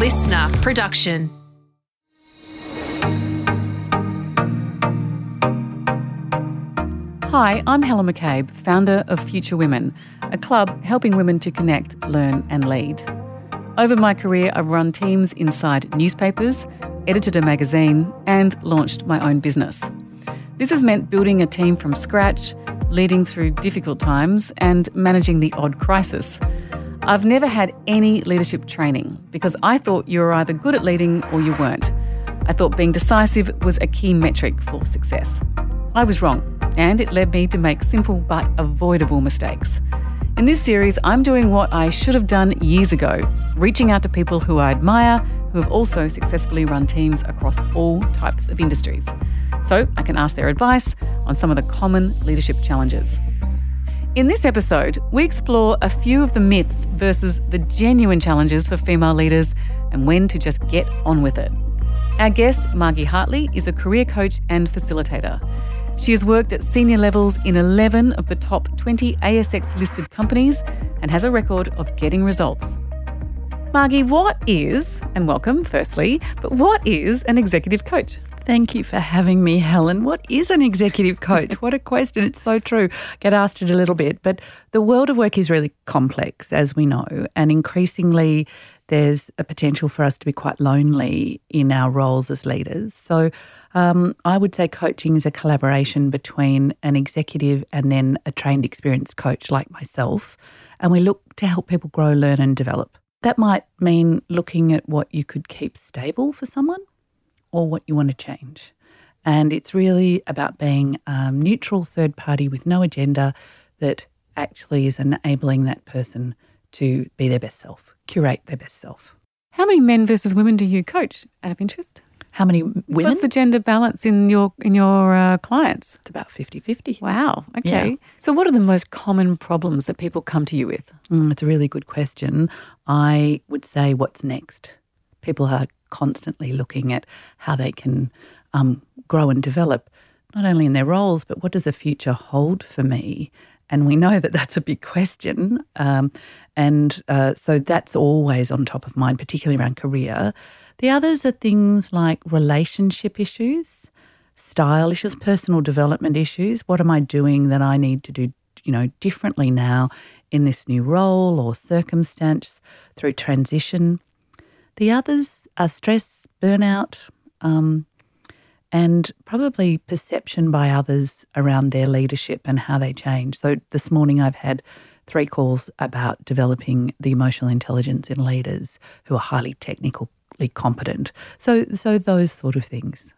LiSTNR production. Hi, I'm Helen McCabe, founder of Future Women, a club helping women to connect, learn, and lead. Over my career, I've run teams inside newspapers, edited a magazine, and launched my own business. This has meant building a team from scratch, leading through difficult times, and managing the odd crisis. I've never had any leadership training because I thought you were either good at leading or you weren't. I thought being decisive was a key metric for success. I was wrong, and it led me to make simple but avoidable mistakes. In this series, I'm doing what I should have done years ago reaching out to people who I admire who have also successfully run teams across all types of industries. So I can ask their advice on some of the common leadership challenges. In this episode, we explore a few of the myths versus the genuine challenges for female leaders and when to just get on with it. Our guest, Margie Hartley, is a career coach and facilitator. She has worked at senior levels in 11 of the top 20 ASX listed companies and has a record of getting results. Margie, what is, and welcome firstly, but what is an executive coach? Thank you for having me, Helen. What is an executive coach? what a question. It's so true. Get asked it a little bit, but the world of work is really complex, as we know, and increasingly there's a potential for us to be quite lonely in our roles as leaders. So um, I would say coaching is a collaboration between an executive and then a trained, experienced coach like myself. And we look to help people grow, learn, and develop. That might mean looking at what you could keep stable for someone or what you want to change. And it's really about being a neutral third party with no agenda that actually is enabling that person to be their best self, curate their best self. How many men versus women do you coach out of interest? How many women? What's the gender balance in your in your uh, clients? It's about 50-50. Wow. Okay. Yeah. So what are the most common problems that people come to you with? Mm, it's a really good question. I would say what's next. People are constantly looking at how they can um, grow and develop, not only in their roles, but what does the future hold for me? And we know that that's a big question. Um, and uh, so that's always on top of mind, particularly around career. The others are things like relationship issues, style issues, personal development issues. What am I doing that I need to do, you know, differently now in this new role or circumstance through transition? The others are stress, burnout, um, and probably perception by others around their leadership and how they change. So this morning I've had three calls about developing the emotional intelligence in leaders who are highly technically competent. So, so those sort of things.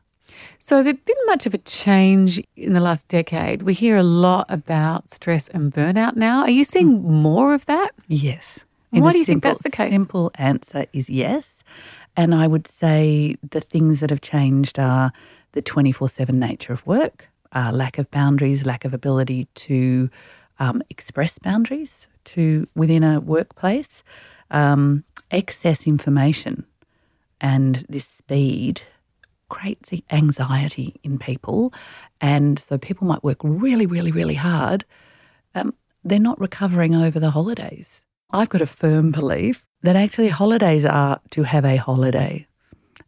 So, there's been much of a change in the last decade. We hear a lot about stress and burnout now. Are you seeing mm. more of that? Yes. Why do you simple, think that's the case? Simple answer is yes. And I would say the things that have changed are the 24 7 nature of work, uh, lack of boundaries, lack of ability to um, express boundaries to within a workplace, um, excess information and this speed creates anxiety in people. And so people might work really, really, really hard. Um, they're not recovering over the holidays. I've got a firm belief that actually holidays are to have a holiday.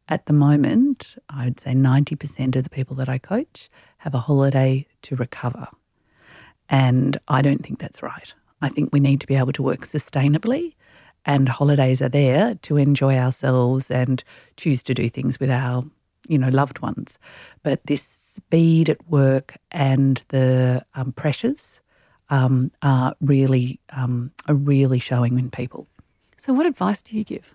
At the moment, I'd say 90% of the people that I coach have a holiday to recover. And I don't think that's right. I think we need to be able to work sustainably and holidays are there to enjoy ourselves and choose to do things with our, you know, loved ones. But this speed at work and the um, pressures um, are really um, are really showing in people. So, what advice do you give?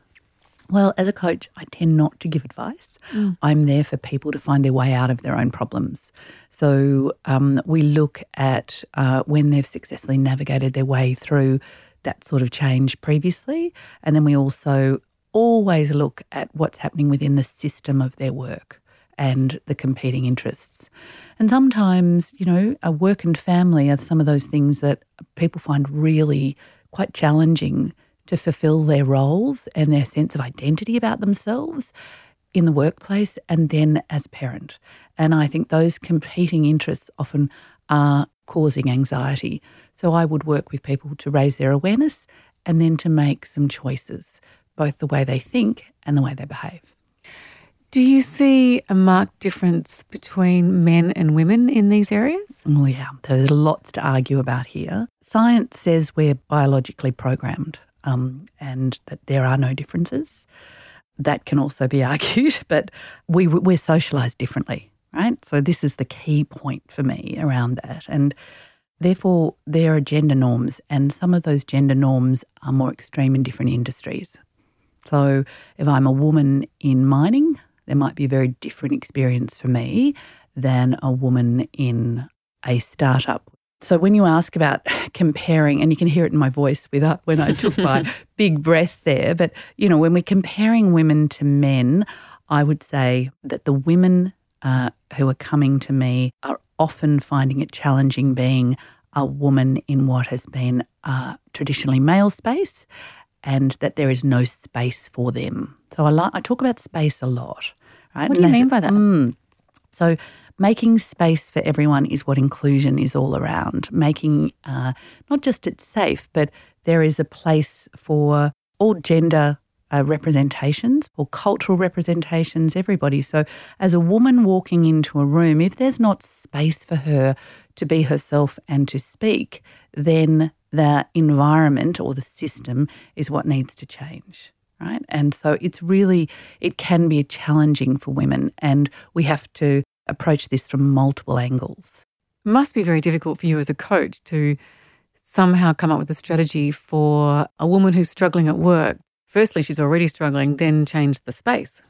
Well, as a coach, I tend not to give advice. Mm. I'm there for people to find their way out of their own problems. So um, we look at uh, when they've successfully navigated their way through that sort of change previously. And then we also always look at what's happening within the system of their work and the competing interests. And sometimes, you know, a work and family are some of those things that people find really quite challenging to fulfill their roles and their sense of identity about themselves in the workplace and then as parent. And I think those competing interests often are causing anxiety. So I would work with people to raise their awareness and then to make some choices, both the way they think and the way they behave. Do you see a marked difference between men and women in these areas? Oh, yeah. There's lots to argue about here. Science says we're biologically programmed um, and that there are no differences. That can also be argued, but we, we're socialized differently, right? So, this is the key point for me around that. And therefore, there are gender norms, and some of those gender norms are more extreme in different industries. So, if I'm a woman in mining, there might be a very different experience for me than a woman in a startup. So when you ask about comparing, and you can hear it in my voice with uh, when I took my big breath there, but you know when we're comparing women to men, I would say that the women uh, who are coming to me are often finding it challenging being a woman in what has been a traditionally male space, and that there is no space for them. So I, li- I talk about space a lot. Right? What do you mean by that? Mm, so, making space for everyone is what inclusion is all around. Making uh, not just it safe, but there is a place for all gender uh, representations or cultural representations, everybody. So, as a woman walking into a room, if there's not space for her to be herself and to speak, then the environment or the system is what needs to change right? And so it's really, it can be challenging for women, and we have to approach this from multiple angles. It must be very difficult for you as a coach to somehow come up with a strategy for a woman who's struggling at work. Firstly, she's already struggling, then change the space.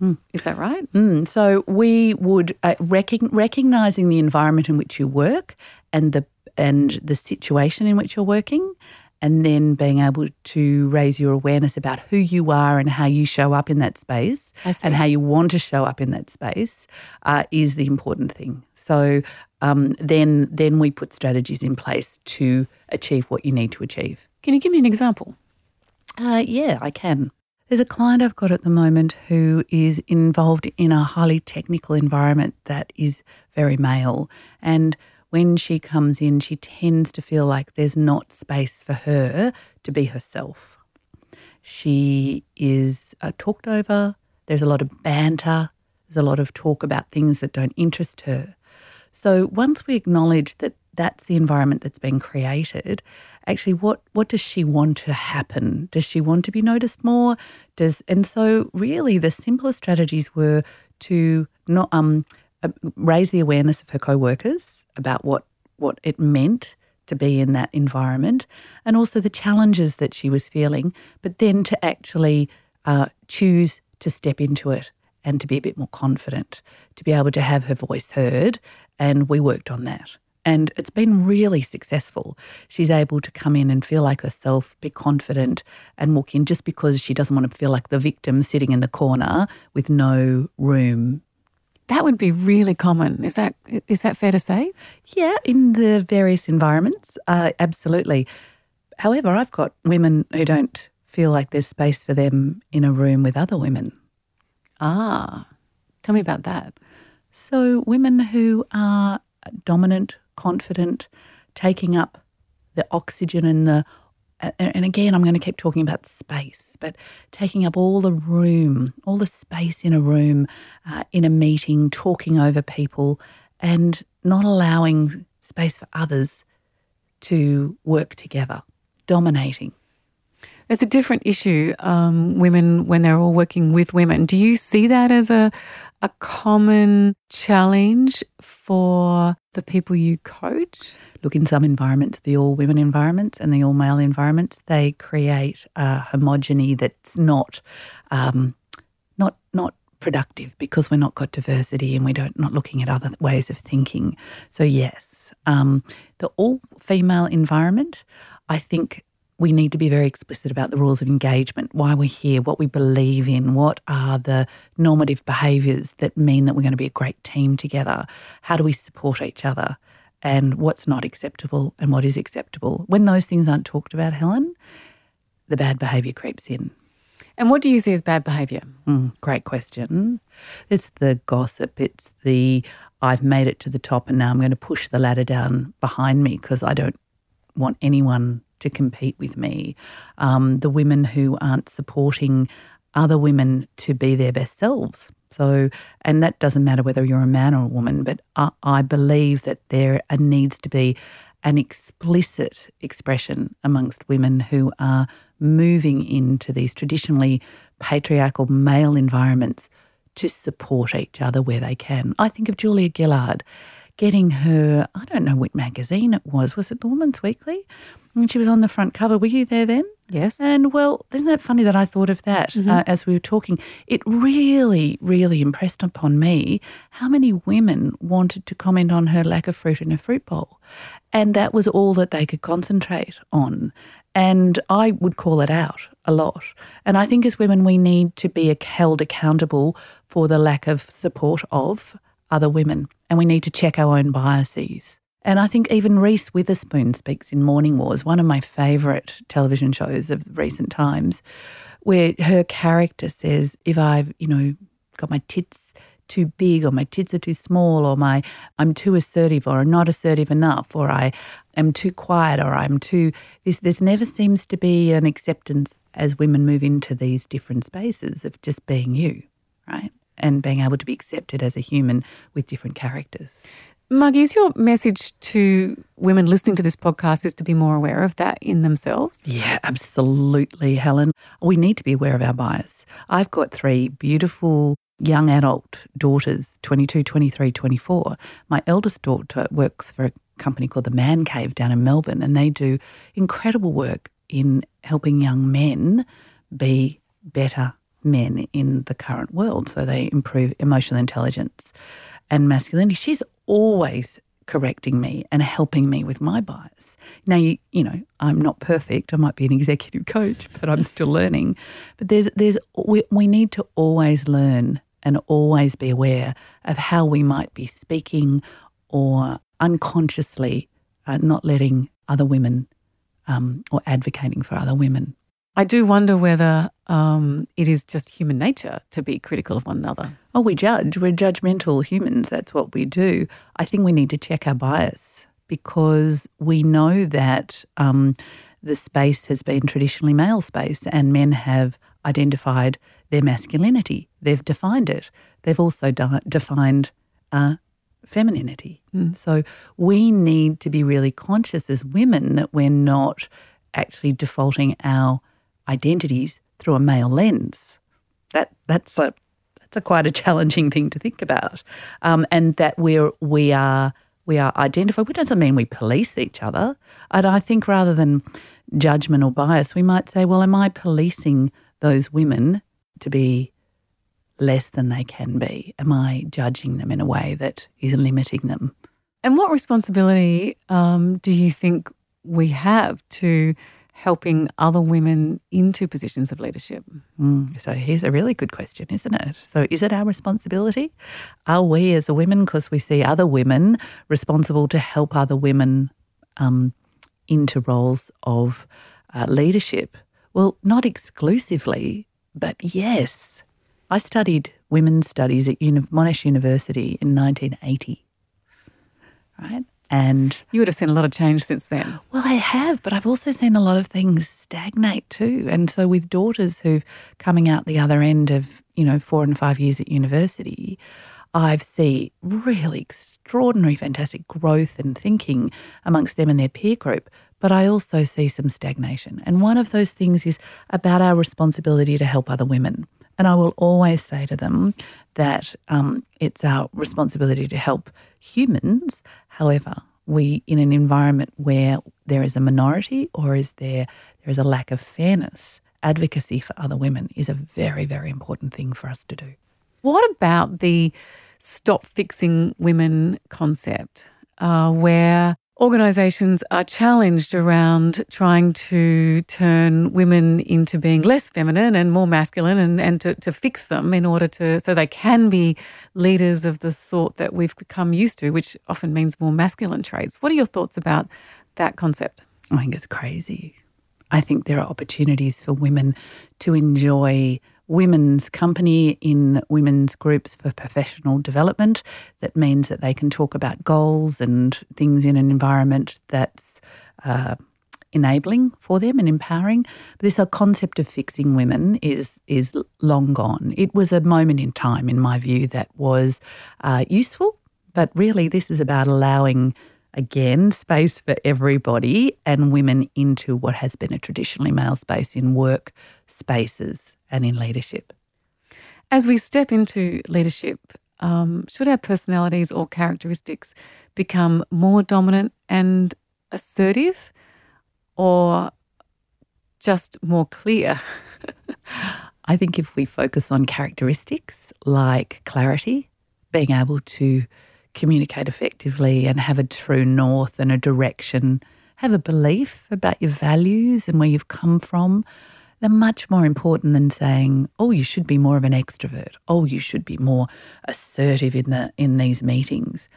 Mm. Is that right? Mm. So we would uh, rec- recognizing the environment in which you work and the and the situation in which you're working, and then being able to raise your awareness about who you are and how you show up in that space and how you want to show up in that space uh, is the important thing. So um, then, then we put strategies in place to achieve what you need to achieve. Can you give me an example? Uh, yeah, I can. There's a client I've got at the moment who is involved in a highly technical environment that is very male. And when she comes in, she tends to feel like there's not space for her to be herself. She is uh, talked over, there's a lot of banter, there's a lot of talk about things that don't interest her. So once we acknowledge that that's the environment that's been created, actually what what does she want to happen? Does she want to be noticed more? Does and so really the simplest strategies were to not um uh, raise the awareness of her co-workers about what what it meant to be in that environment and also the challenges that she was feeling, but then to actually uh, choose to step into it and to be a bit more confident, to be able to have her voice heard. And we worked on that. And it's been really successful. She's able to come in and feel like herself, be confident, and walk in just because she doesn't want to feel like the victim sitting in the corner with no room that would be really common. Is that is that fair to say? Yeah, in the various environments, uh, absolutely. However, I've got women who don't feel like there's space for them in a room with other women. Ah, tell me about that. So, women who are dominant, confident, taking up the oxygen and the and again, I'm going to keep talking about space, but taking up all the room, all the space in a room, uh, in a meeting, talking over people, and not allowing space for others to work together, dominating. It's a different issue, um, women, when they're all working with women. Do you see that as a, a common challenge for the people you coach? look in some environments, the all women environments and the all male environments, they create a homogeny that's not um, not not productive because we're not got diversity and we don't not looking at other ways of thinking. So yes, um, the all female environment, I think we need to be very explicit about the rules of engagement, why we're here, what we believe in, what are the normative behaviours that mean that we're going to be a great team together, how do we support each other and what's not acceptable and what is acceptable. When those things aren't talked about, Helen, the bad behaviour creeps in. And what do you see as bad behaviour? Mm, great question. It's the gossip. It's the I've made it to the top and now I'm going to push the ladder down behind me because I don't want anyone to compete with me. Um, the women who aren't supporting other women to be their best selves. So, and that doesn't matter whether you're a man or a woman, but I, I believe that there needs to be an explicit expression amongst women who are moving into these traditionally patriarchal male environments to support each other where they can. I think of Julia Gillard getting her, I don't know what magazine it was, was it the Woman's Weekly? And she was on the front cover. Were you there then? Yes. And well, isn't that funny that I thought of that mm-hmm. uh, as we were talking? It really, really impressed upon me how many women wanted to comment on her lack of fruit in her fruit bowl. And that was all that they could concentrate on. And I would call it out a lot. And I think as women, we need to be held accountable for the lack of support of other women. And we need to check our own biases. And I think even Reese Witherspoon speaks in Morning Wars, one of my favourite television shows of recent times, where her character says, if I've, you know, got my tits too big or my tits are too small or my I'm too assertive or I'm not assertive enough or I am too quiet or I'm too this there's never seems to be an acceptance as women move into these different spaces of just being you, right? And being able to be accepted as a human with different characters. Margie, is your message to women listening to this podcast is to be more aware of that in themselves? Yeah, absolutely, Helen. We need to be aware of our bias. I've got three beautiful young adult daughters 22, 23, 24. My eldest daughter works for a company called the Man Cave down in Melbourne, and they do incredible work in helping young men be better men in the current world. So they improve emotional intelligence and masculinity. She's always correcting me and helping me with my bias. Now, you, you know, I'm not perfect. I might be an executive coach, but I'm still learning. But there's, there's, we, we need to always learn and always be aware of how we might be speaking or unconsciously uh, not letting other women um, or advocating for other women. I do wonder whether um, it is just human nature to be critical of one another. Oh, we judge. We're judgmental humans. That's what we do. I think we need to check our bias because we know that um, the space has been traditionally male space and men have identified their masculinity. They've defined it. They've also de- defined uh, femininity. Mm. So we need to be really conscious as women that we're not actually defaulting our identities through a male lens. That that's a that's a quite a challenging thing to think about, um, and that we're we are we are identified. Which doesn't mean we police each other. And I think rather than judgment or bias, we might say, well, am I policing those women to be less than they can be? Am I judging them in a way that is limiting them? And what responsibility um, do you think we have to helping other women into positions of leadership? Mm, so here's a really good question, isn't it? So is it our responsibility? Are we as a women, because we see other women, responsible to help other women um, into roles of uh, leadership? Well, not exclusively, but yes. I studied women's studies at Monash University in 1980, right? And you would have seen a lot of change since then. Well, I have, but I've also seen a lot of things stagnate too. And so with daughters who've coming out the other end of, you know, four and five years at university, I've seen really extraordinary, fantastic growth and thinking amongst them and their peer group. But I also see some stagnation. And one of those things is about our responsibility to help other women. And I will always say to them that um, it's our responsibility to help humans However, we in an environment where there is a minority or is there there is a lack of fairness, advocacy for other women is a very very important thing for us to do. What about the stop fixing women concept, uh, where organisations are challenged around trying to turn women into being less feminine and more masculine and, and to, to fix them in order to so they can be leaders of the sort that we've become used to, which often means more masculine traits. What are your thoughts about that concept? I think it's crazy. I think there are opportunities for women to enjoy women's company in women's groups for professional development. That means that they can talk about goals and things in an environment that's uh, enabling for them and empowering. But this whole concept of fixing women is is long gone. It was a moment in time, in my view, that was uh, useful. But really, this is about allowing again space for everybody and women into what has been a traditionally male space in work spaces and in leadership. As we step into leadership, um, should our personalities or characteristics become more dominant and assertive or just more clear? I think if we focus on characteristics like clarity, being able to communicate effectively and have a true north and a direction, have a belief about your values and where you've come from, they're much more important than saying, "Oh, you should be more of an extrovert. Oh, you should be more assertive in the in these meetings."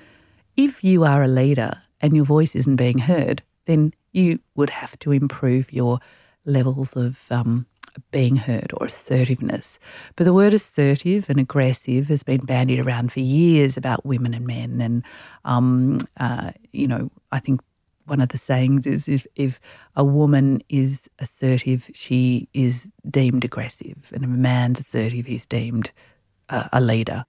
If you are a leader and your voice isn't being heard, then you would have to improve your levels of um, being heard or assertiveness. But the word assertive and aggressive has been bandied around for years about women and men. And, um, uh, you know, I think one of the sayings is if, if a woman is assertive, she is deemed aggressive. And if a man's assertive, he's deemed uh, a leader.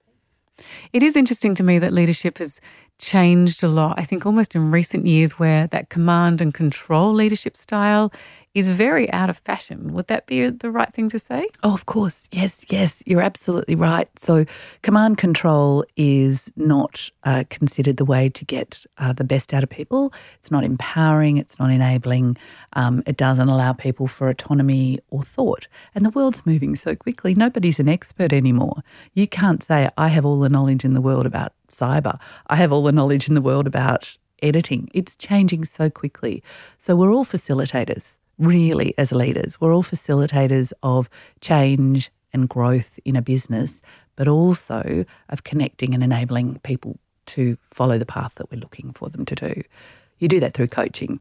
It is interesting to me that leadership has changed a lot. I think almost in recent years, where that command and control leadership style is very out of fashion. Would that be the right thing to say? Oh, of course. Yes, yes, you're absolutely right. So, command control is not uh, considered the way to get uh, the best out of people. It's not empowering, it's not enabling, um, it doesn't allow people for autonomy or thought. And the world's moving so quickly, nobody's an expert anymore. You can't say, I have all the knowledge in the world about cyber, I have all the knowledge in the world about editing. It's changing so quickly. So, we're all facilitators really, as leaders. We're all facilitators of change and growth in a business, but also of connecting and enabling people to follow the path that we're looking for them to do. You do that through coaching.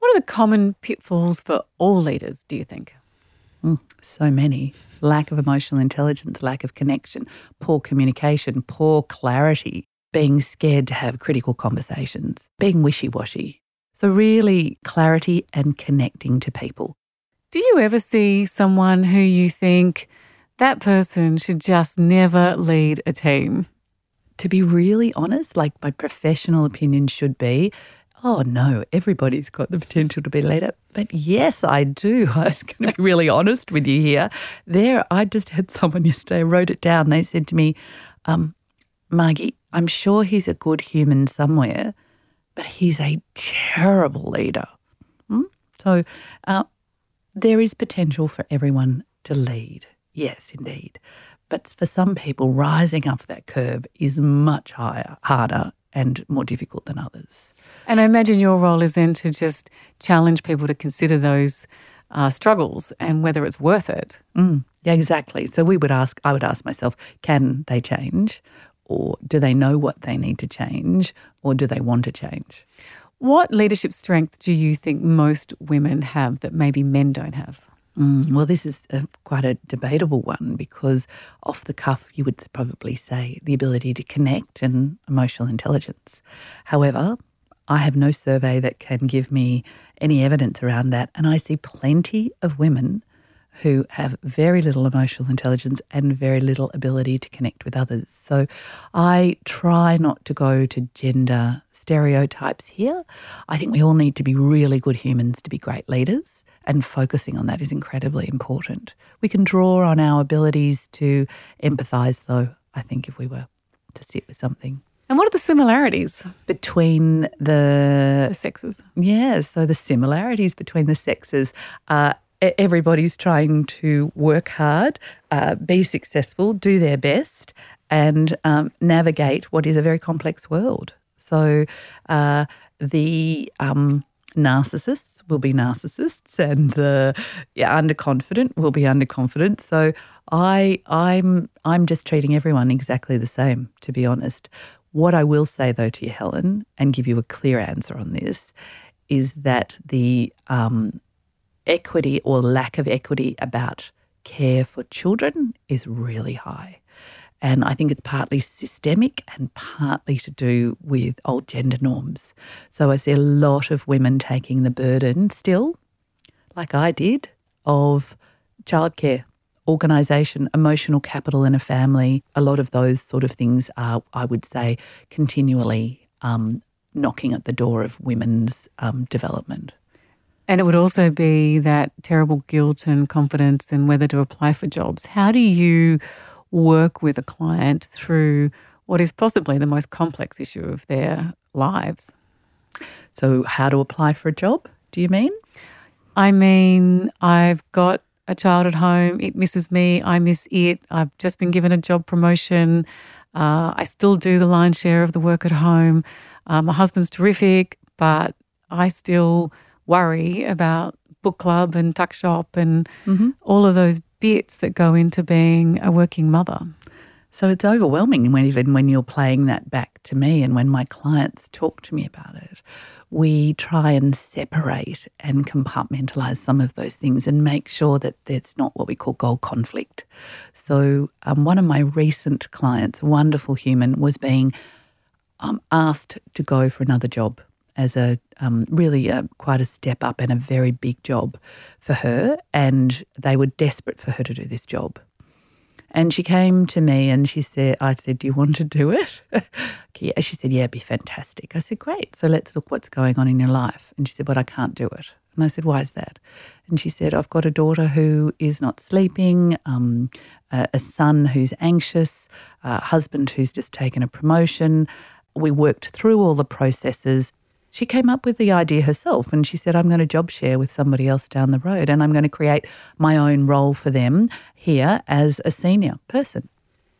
What are the common pitfalls for all leaders, do you think? Mm, so many. Lack of emotional intelligence, lack of connection, poor communication, poor clarity, being scared to have critical conversations, being wishy washy, so, really, clarity and connecting to people. Do you ever see someone who you think that person should just never lead a team? To be really honest, like my professional opinion should be oh no, everybody's got the potential to be a leader. But yes, I do. I was going to be really honest with you here. There, I just had someone yesterday, wrote it down. They said to me, um, Margie, I'm sure he's a good human somewhere but he's a terrible leader. Hmm? So uh, there is potential for everyone to lead. Yes, indeed. But for some people, rising up that curve is much higher, harder and more difficult than others. And I imagine your role is then to just challenge people to consider those uh, struggles and whether it's worth it. Mm, yeah, exactly. So we would ask, I would ask myself, can they change? or do they know what they need to change or do they want to change? What leadership strength do you think most women have that maybe men don't have? Mm, well, this is a, quite a debatable one because off the cuff, you would probably say the ability to connect and emotional intelligence. However, I have no survey that can give me any evidence around that. And I see plenty of women who have very little emotional intelligence and very little ability to connect with others. So I try not to go to gender stereotypes here. I think we all need to be really good humans to be great leaders, and focusing on that is incredibly important. We can draw on our abilities to empathize, though, I think, if we were to sit with something. And what are the similarities between the, the sexes? Yeah, so the similarities between the sexes are everybody's trying to work hard, uh, be successful, do their best, and um, navigate what is a very complex world. So uh, the um, narcissists will be narcissists, and the yeah, underconfident will be underconfident. So I I'm I'm just treating everyone exactly the same, to be honest. What I will say though to you, Helen, and give you a clear answer on this, is that the um, equity or lack of equity about care for children is really high. And I think it's partly systemic and partly to do with old gender norms. So I see a lot of women taking the burden still, like I did, of childcare, organisation, emotional capital in a family. A lot of those sort of things are, I would say, continually um, knocking at the door of women's um, development. And it would also be that terrible guilt and confidence and whether to apply for jobs. How do you work with a client through what is possibly the most complex issue of their lives? So, how to apply for a job, do you mean? I mean, I've got a child at home. It misses me. I miss it. I've just been given a job promotion. Uh, I still do the lion's share of the work at home. Uh, my husband's terrific, but I still worry about book club and tuck shop and mm-hmm. all of those bits that go into being a working mother. So it's overwhelming when even when you're playing that back to me and when my clients talk to me about it. We try and separate and compartmentalize some of those things and make sure that it's not what we call goal conflict. So, um, one of my recent clients, a wonderful human, was being um, asked to go for another job as a um, really a, quite a step up and a very big job for her. And they were desperate for her to do this job. And she came to me and she said, I said, Do you want to do it? she said, Yeah, it'd be fantastic. I said, Great. So let's look what's going on in your life. And she said, But I can't do it. And I said, Why is that? And she said, I've got a daughter who is not sleeping, um, a, a, son who's anxious, a husband who's just taken a promotion. We worked through all the processes she came up with the idea herself and she said, I'm going to job share with somebody else down the road and I'm going to create my own role for them here as a senior person.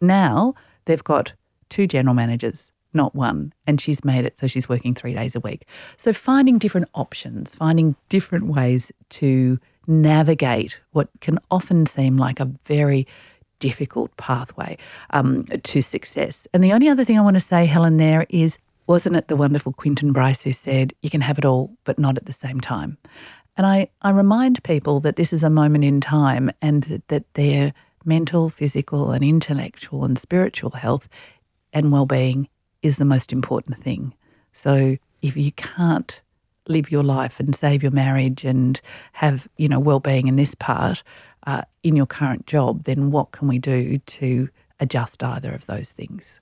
Now they've got two general managers, not one, and she's made it so she's working three days a week. So finding different options, finding different ways to navigate what can often seem like a very difficult pathway um, to success. And the only other thing I want to say, Helen, there is wasn't it the wonderful Quentin Bryce who said, You can have it all, but not at the same time? And I, I remind people that this is a moment in time and that, that their mental, physical, and intellectual and spiritual health and well being is the most important thing. So if you can't live your life and save your marriage and have, you know, well being in this part uh, in your current job, then what can we do to adjust either of those things?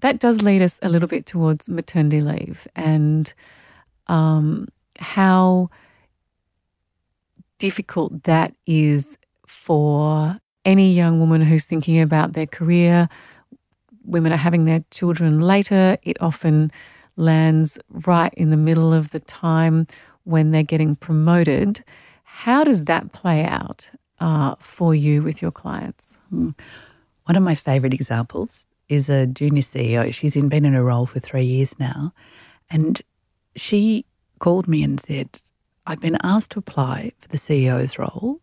That does lead us a little bit towards maternity leave and um, how difficult that is for any young woman who's thinking about their career. Women are having their children later. It often lands right in the middle of the time when they're getting promoted. How does that play out uh, for you with your clients? Hmm. One of my favorite examples is a junior CEO. She's been in a role for three years now. And she called me and said, I've been asked to apply for the CEO's role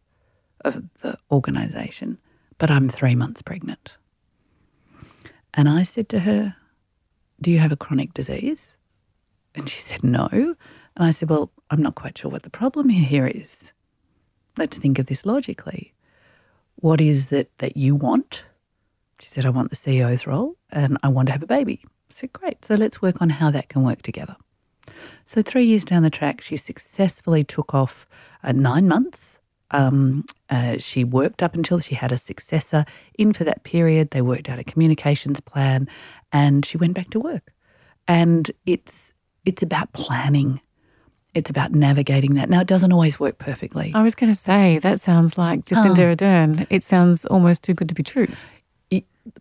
of the organisation, but I'm three months pregnant. And I said to her, Do you have a chronic disease? And she said, No. And I said, Well, I'm not quite sure what the problem here is. Let's think of this logically. What is it that you want? She said, I want the CEO's role and I want to have a baby. I said, Great. So let's work on how that can work together. So, three years down the track, she successfully took off uh, nine months. Um, uh, she worked up until she had a successor in for that period. They worked out a communications plan and she went back to work. And it's, it's about planning it's about navigating that. Now, it doesn't always work perfectly. I was going to say, that sounds like Jacinda oh. Ardern. It sounds almost too good to be true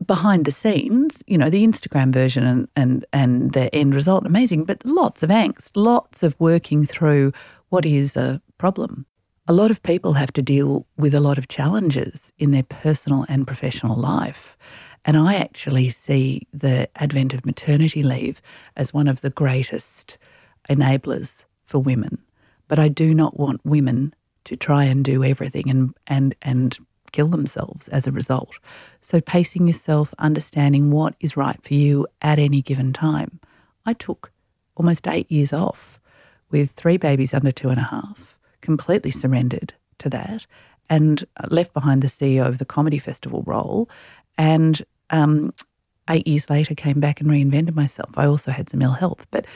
behind the scenes, you know, the Instagram version and, and, and the end result, amazing, but lots of angst, lots of working through what is a problem. A lot of people have to deal with a lot of challenges in their personal and professional life. And I actually see the advent of maternity leave as one of the greatest enablers for women. But I do not want women to try and do everything and, and, and kill themselves as a result. So, pacing yourself, understanding what is right for you at any given time. I took almost eight years off with three babies under two and a half, completely surrendered to that, and left behind the CEO of the Comedy Festival role and um, eight years later came back and reinvented myself. I also had some ill health, but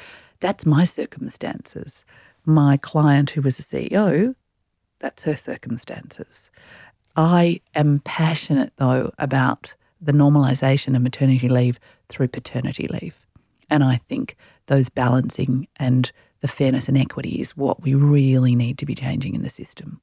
that's my circumstances. My client, who was a CEO, that's her circumstances. I am passionate, though, about the normalisation of maternity leave through paternity leave. And I think those balancing and the fairness and equity is what we really need to be changing in the system.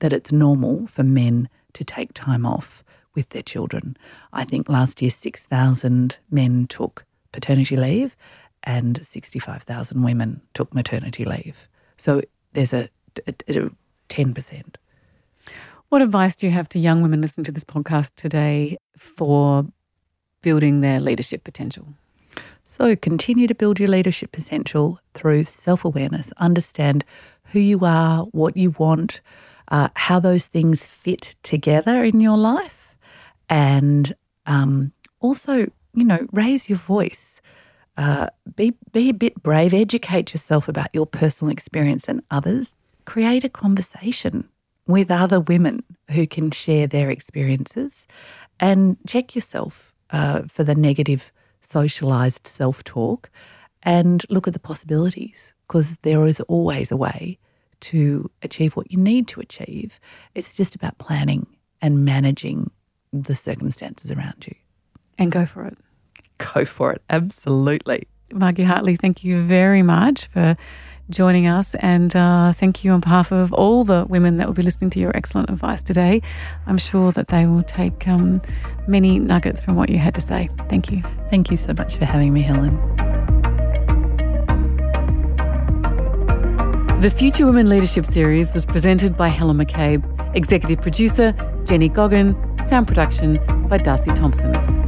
That it's normal for men to take time off with their children. I think last year 6,000 men took paternity leave and 65,000 women took maternity leave. So there's a, a, a 10%. What advice do you have to young women listening to this podcast today for building their leadership potential? So continue to build your leadership potential through self awareness. Understand who you are, what you want, uh, how those things fit together in your life, and um, also, you know, raise your voice. Uh, be be a bit brave. Educate yourself about your personal experience and others. Create a conversation with other women who can share their experiences, and check yourself uh, for the negative socialized self talk and look at the possibilities because there is always a way to achieve what you need to achieve. It's just about planning and managing the circumstances around you. And go for it. Go for it. Absolutely. Margie Hartley, thank you very much for joining us. And uh, thank you on behalf of all the women that will be listening to your excellent advice today. I'm sure that they will take um, many nuggets from what you had to say. Thank you. Thank you so much for having me, Helen. The Future Women Leadership Series was presented by Helen McCabe, executive producer Jenny Goggin, sound production by Darcy Thompson.